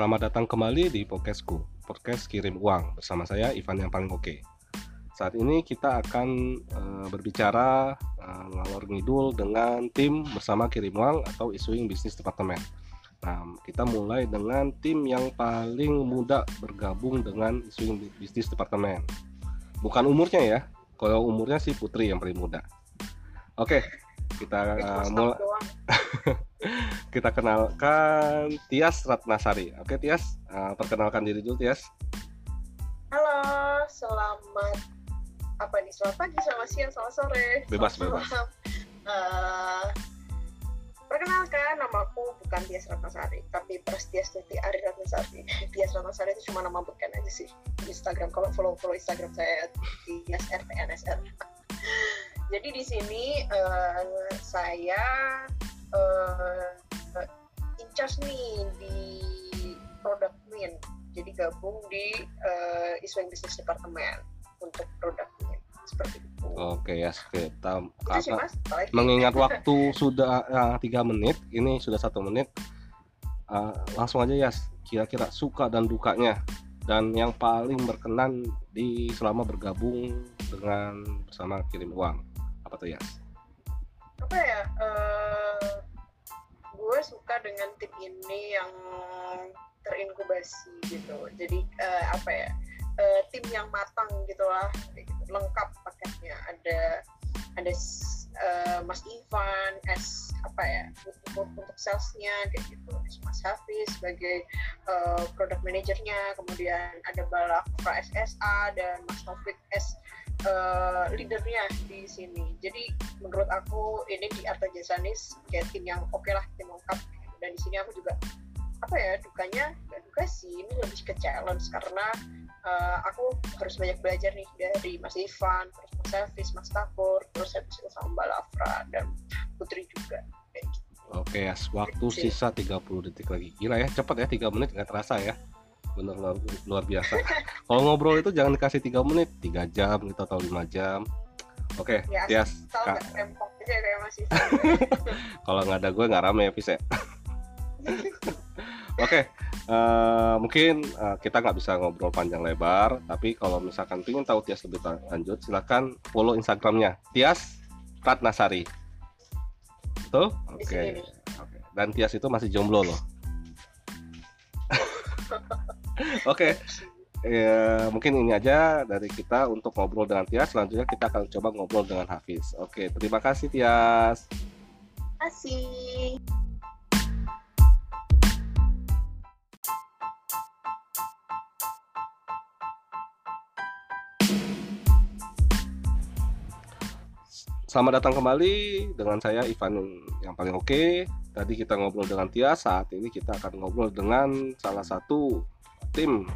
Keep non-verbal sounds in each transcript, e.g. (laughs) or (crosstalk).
Selamat datang kembali di podcastku, podcast kirim uang bersama saya Ivan yang paling oke. Saat ini kita akan uh, berbicara uh, ngalor ngidul dengan tim bersama kirim uang atau issuing business department. Nah, kita mulai dengan tim yang paling muda bergabung dengan issuing business department. Bukan umurnya ya, kalau umurnya sih Putri yang paling muda. Oke, kita uh, mulai kita kenalkan Tias Ratnasari. Oke Tias, uh, perkenalkan diri dulu Tias. Halo, selamat apa nih? Selamat pagi, selamat siang, selamat sore. Bebas selamat bebas. Uh, perkenalkan, namaku bukan Tias Ratnasari, tapi Prastiastuti Ari Ratnasari. Tias Ratnasari itu cuma nama beken aja sih Instagram. Kalau follow follow Instagram saya Tias RPNSR. Jadi di sini uh, saya uh, charge nih di product win jadi gabung di uh, issuing business department untuk produk win seperti itu. Oke ya sih, mas. mengingat (laughs) waktu sudah tiga uh, menit ini sudah satu menit uh, langsung aja ya kira-kira suka dan dukanya. Dan yang paling berkenan di selama bergabung dengan bersama kirim uang. Apa tuh ya apa ya uh, suka dengan tim ini yang terinkubasi gitu jadi uh, apa ya uh, tim yang matang gitulah gitu. lengkap paketnya ada ada uh, Mas Ivan as apa ya untuk, untuk salesnya kayak gitu Mas Hafiz sebagai uh, product manajernya kemudian ada Balak SSA dan Mas Taufik S uh, leadernya di sini. Jadi menurut aku ini di Arta Jasanis kayak tim yang oke okay lah, tim lengkap. Dan di sini aku juga apa ya dukanya gak duka sih. Ini lebih ke challenge karena uh, aku harus banyak belajar nih dari Mas Ivan, terus Mas Elvis, Mas Takur, terus habis itu sama Mbak Lafra dan Putri juga. Gitu. Oke ya, waktu sisa 30 detik lagi. Gila ya, cepat ya 3 menit nggak terasa ya. Bener luar, luar biasa. (laughs) Kalau ngobrol itu jangan dikasih tiga menit tiga jam gitu atau lima jam. Oke okay, ya, Tias (laughs) kalau nggak ada gue nggak rame ya Pis ya Oke, okay, uh, eh, mungkin uh, kita nggak bisa ngobrol panjang lebar, tapi kalau misalkan ingin tahu Tias lebih lanjut, silakan follow Instagramnya Tias Ratnasari. Tuh, oke. Okay. Okay. Dan Tias itu masih jomblo loh. (laughs) Oke. Okay. Ya, mungkin ini aja dari kita untuk ngobrol dengan Tias. Selanjutnya kita akan coba ngobrol dengan Hafiz. Oke, terima kasih Tias. Terima kasih. Selamat datang kembali dengan saya Ivan yang paling oke. Tadi kita ngobrol dengan Tias, saat ini kita akan ngobrol dengan salah satu tim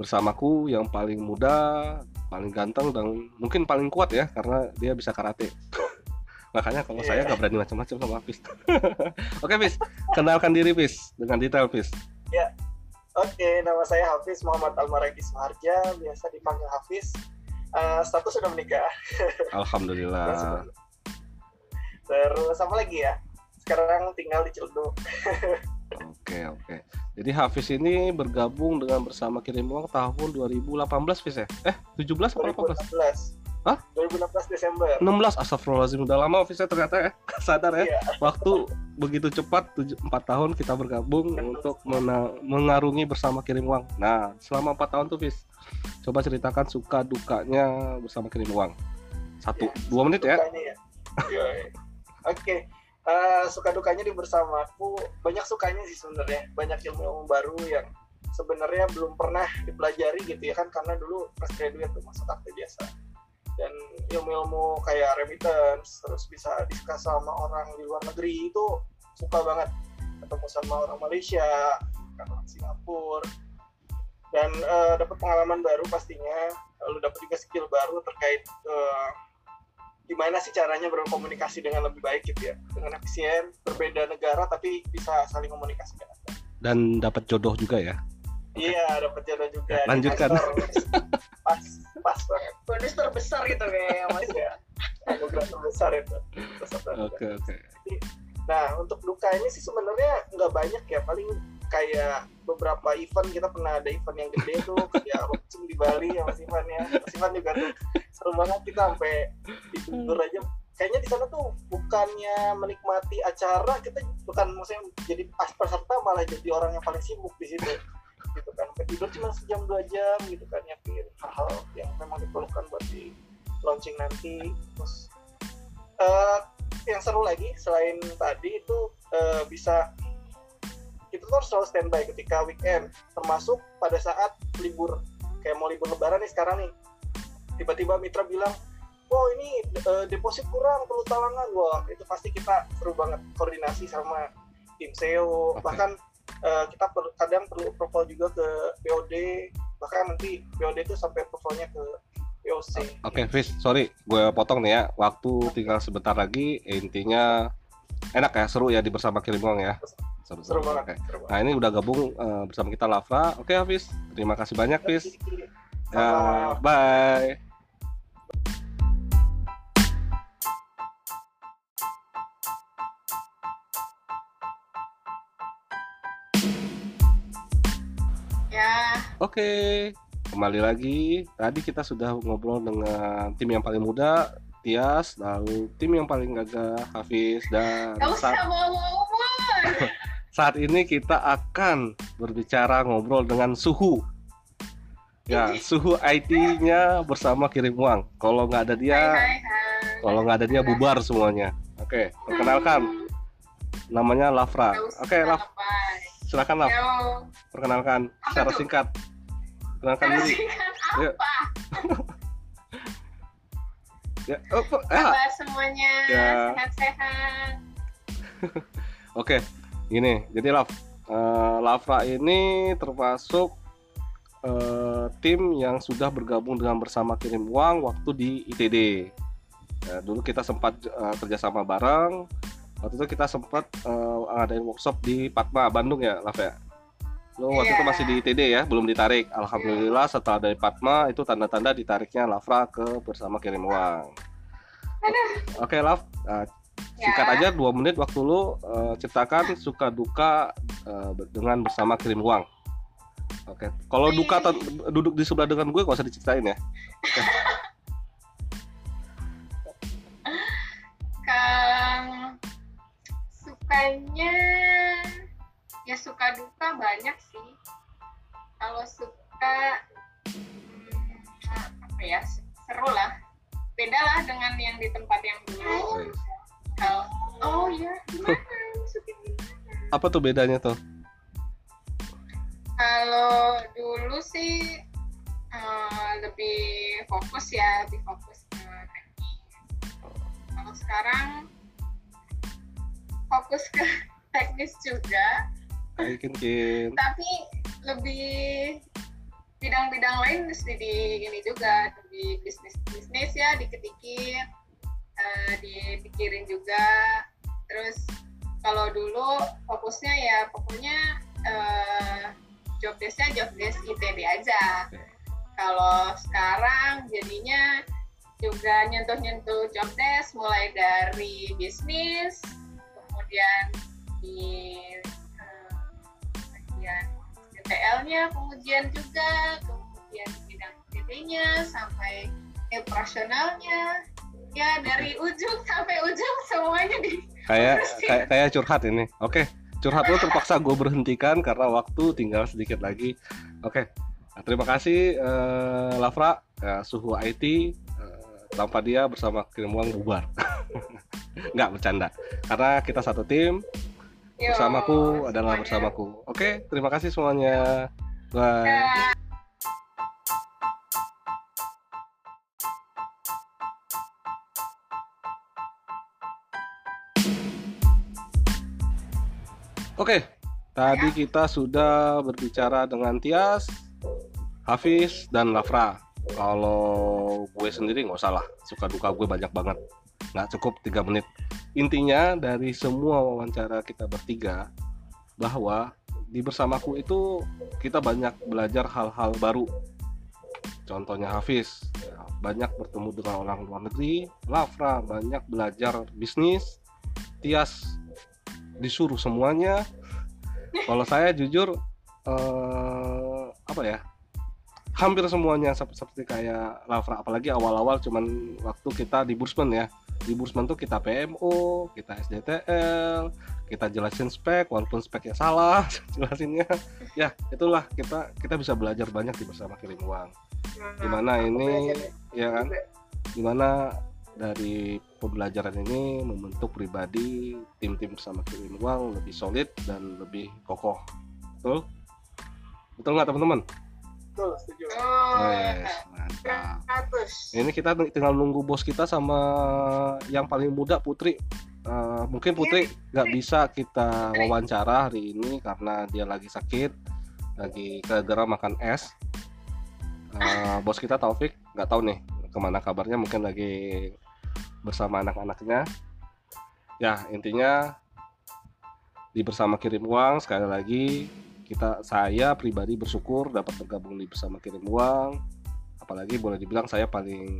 bersamaku yang paling muda, paling ganteng dan mungkin paling kuat ya karena dia bisa karate. (laughs) Makanya kalau yeah. saya nggak berani macam-macam sama Hafiz. (laughs) Oke, Hafiz, kenalkan diri Hafiz dengan detail Hafiz. Ya. Oke, nama saya Hafiz Muhammad Almaragi Suharja, biasa dipanggil Hafiz. Uh, status sudah menikah. Alhamdulillah. Terus apa lagi ya? Sekarang tinggal di Ciledug. Oke oke. Jadi Hafiz ini bergabung dengan bersama Kirim Uang tahun 2018 Fis ya? Eh 17 atau 18? 2016. Hah? 2016 Desember. 16 astagfirullahaladzim udah lama ya ternyata ya. (laughs) Sadar ya. Iya. Waktu begitu cepat 7, 4 tahun kita bergabung untuk mena- mengarungi bersama Kirim Uang. Nah, selama 4 tahun tuh Fis. Coba ceritakan suka dukanya bersama Kirim Uang. Satu, ya, dua menit ya. ya. Oke. Okay uh, suka dukanya di bersamaku banyak sukanya sih sebenarnya banyak ilmu-ilmu baru yang sebenarnya belum pernah dipelajari gitu ya kan karena dulu fresh graduate tuh masuk akte jasa dan ilmu-ilmu kayak remittance terus bisa diskus sama orang di luar negeri itu suka banget. Ketemu sama orang Malaysia orang Singapura. Dan uh, dapat pengalaman baru pastinya. Lalu dapat juga skill baru terkait uh, gimana sih caranya berkomunikasi dengan lebih baik gitu ya. Dengan efisien berbeda negara tapi bisa saling komunikasi dan dapat jodoh juga ya iya dapat jodoh juga. Lanjutkan. pas pas banget. Bonus terbesar gitu kayak mas. Ya bonus terbesar itu. Oke oke. Nah untuk duka ini sih sebenarnya nggak banyak ya. Paling kayak beberapa event kita pernah ada event yang gede tuh (laughs) kayak launching di Bali ya Mas Ivan ya. Mas Ivan juga tuh seru banget. Kita sampai tidur aja. Kayaknya di sana tuh bukannya menikmati acara kita bukan maksudnya jadi pas peserta malah jadi orang yang paling sibuk di situ gitu kan. Tidur cuma sejam dua jam gitu kan nyiapin hal-hal yang memang diperlukan buat di launching nanti. Terus eh, yang seru lagi selain tadi itu eh, bisa itu tuh harus selalu standby ketika weekend. Termasuk pada saat libur kayak mau libur lebaran nih sekarang nih. Tiba-tiba mitra bilang oh ini eh, deposit kurang perlu talangan. Wah itu pasti kita seru banget koordinasi sama tim SEO Oke. bahkan eh, kita per- kadang perlu approval juga ke BOD bahkan nanti BOD itu sampai approvalnya ke POC Oke, Fis, sorry, gue potong nih ya. Waktu tinggal sebentar lagi. Intinya enak ya, seru ya di bersama kirim uang ya. Seru, banget seru banget Nah ini udah gabung eh, bersama kita Lafra. Oke, Hafiz. Terima kasih banyak, Fis. Ya, bye. Oke, kembali lagi. Tadi kita sudah ngobrol dengan tim yang paling muda, Tias, lalu tim yang paling gagah, Hafiz, dan saat, (laughs) saat ini kita akan berbicara ngobrol dengan suhu. Ya, suhu IT-nya bersama kirim uang. Kalau nggak ada dia, kalau nggak ada dia bubar semuanya. Oke, perkenalkan, namanya Lafra. Oke, Laf. Silakan Laf, Yo, perkenalkan Apa secara tuh? singkat. Perkenalkan harus diri. Ya. apa? (laughs) Ya, oh, oh, ah, Kabar semuanya, Ya. sehat-sehat. (laughs) Oke, gini. Jadi Laf, eh, Lafra ini termasuk eh, tim yang sudah bergabung dengan bersama kirim uang waktu di ITD. Ya, dulu kita sempat eh, kerjasama bareng. Waktu itu kita sempat eh, ngadain workshop di Patma Bandung ya, Laf ya. Lo waktu Iya. itu masih di ITD ya, belum ditarik. Alhamdulillah setelah dari Patma itu tanda-tanda ditariknya Lafra ke bersama kirim uang. Oke, Laf. eh, Singkat Ya. aja dua menit waktu lu eh, ceritakan suka duka eh, dengan bersama kirim uang. Oke, kalau Wih. duka ten- duduk di sebelah dengan gue gak usah diceritain ya. Kang (laughs) sukanya ya suka duka banyak sih. Kalau suka hmm, apa ya seru lah. Beda lah dengan yang di tempat yang dulu. Kalau oh ya gimana? Apa tuh bedanya tuh? Kalau dulu sih eh, lebih fokus ya, lebih fokus ke teknis. Kalau sekarang fokus ke (laughs) teknis juga, Ayo Kin Kin. tapi lebih bidang-bidang lain mesti di ini juga di bisnis bisnis ya dikit-dikit eh, dipikirin juga. Terus kalau dulu fokusnya ya pokoknya eh, job desknya job desk ITB aja. Kalau sekarang jadinya juga nyentuh-nyentuh job desk mulai dari bisnis kemudian di eh, bagian DTL-nya pengujian juga kemudian di bidang PD-nya sampai operasionalnya ya dari ujung sampai ujung semuanya di Kayak kayak kayak curhat ini. Oke, curhat lu terpaksa gue berhentikan karena waktu tinggal sedikit lagi. Oke, Nah, terima kasih eh, Lafra, Ya, suhu IT eh, tanpa dia bersama kirim uang bubar. (laughs) Nggak bercanda, karena kita satu tim. Yo, bersamaku adalah semuanya. bersamaku. Oke, terima kasih semuanya. Bye. Dah. Oke, tadi kita sudah berbicara dengan Tias, Hafiz, dan Lafra. Kalau gue sendiri nggak usah lah, suka duka gue banyak banget. Nggak cukup tiga menit. Intinya dari semua wawancara kita bertiga, bahwa di bersamaku itu kita banyak belajar hal-hal baru. Contohnya Hafiz, ya, banyak bertemu dengan orang luar negeri. Lafra banyak belajar bisnis. Tias disuruh semuanya Kalau saya jujur eh, apa ya? Hampir semuanya sep- seperti kayak Lafra apalagi awal-awal cuman waktu kita di Bursman ya. Di Bursman tuh kita PMO, kita SDTL, kita jelasin spek walaupun speknya salah (laughs) jelasinnya. Ya, itulah kita kita bisa belajar banyak di bersama kirim uang. Gimana Aku ini ya kan? Gimana dari pembelajaran ini membentuk pribadi tim-tim bersama kirim uang lebih solid dan lebih kokoh. Betul? Betul nggak teman-teman? Betul, setuju. Oh, Wes, mantap. 100. Ini kita tinggal nunggu bos kita sama yang paling muda Putri. Eh, mungkin Putri nggak bisa kita wawancara hari ini karena dia lagi sakit, lagi kegera makan es. Eh, bos kita Taufik nggak tahu nih ke mana kabarnya, mungkin lagi bersama anak-anaknya. Ya intinya di bersama kirim uang sekali lagi kita saya pribadi bersyukur dapat bergabung di bersama kirim uang. Apalagi boleh dibilang saya paling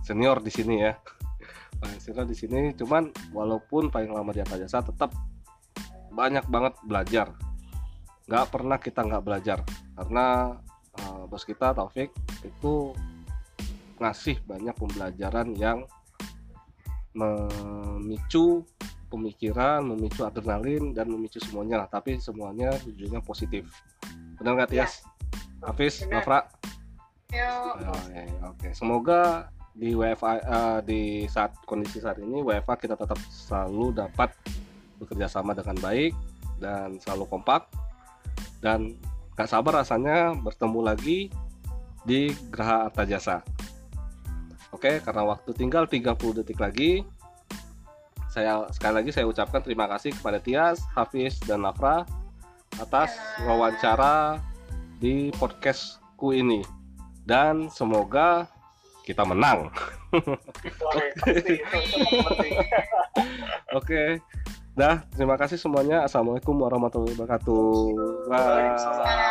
senior di sini ya. (laughs) Paling senior di sini cuman walaupun paling lama di atas jasa tetap banyak banget belajar. Nggak pernah kita nggak belajar. Karena eh, bos kita Taufik itu ngasih banyak pembelajaran yang memicu pemikiran, memicu adrenalin dan memicu semuanya lah. Tapi semuanya tujuannya positif. Benar nggak Tias? Hafiz, Benar. Nafra? Yuk. Oke, oke. Semoga di WFA eh, di saat kondisi saat ini WFA kita tetap selalu dapat bekerja sama dengan baik dan selalu kompak dan gak sabar rasanya bertemu lagi di Geraha Arta Jasa. Oke, karena waktu tinggal 30 detik lagi, saya sekali lagi saya ucapkan terima kasih kepada Tias, Hafiz, dan Nafra atas Ya. wawancara di podcastku ini dan semoga kita menang. (laughs) Oke. Dah, terima kasih semuanya. Assalamualaikum warahmatullahi wabarakatuh. Bye. Waalaikumsalam.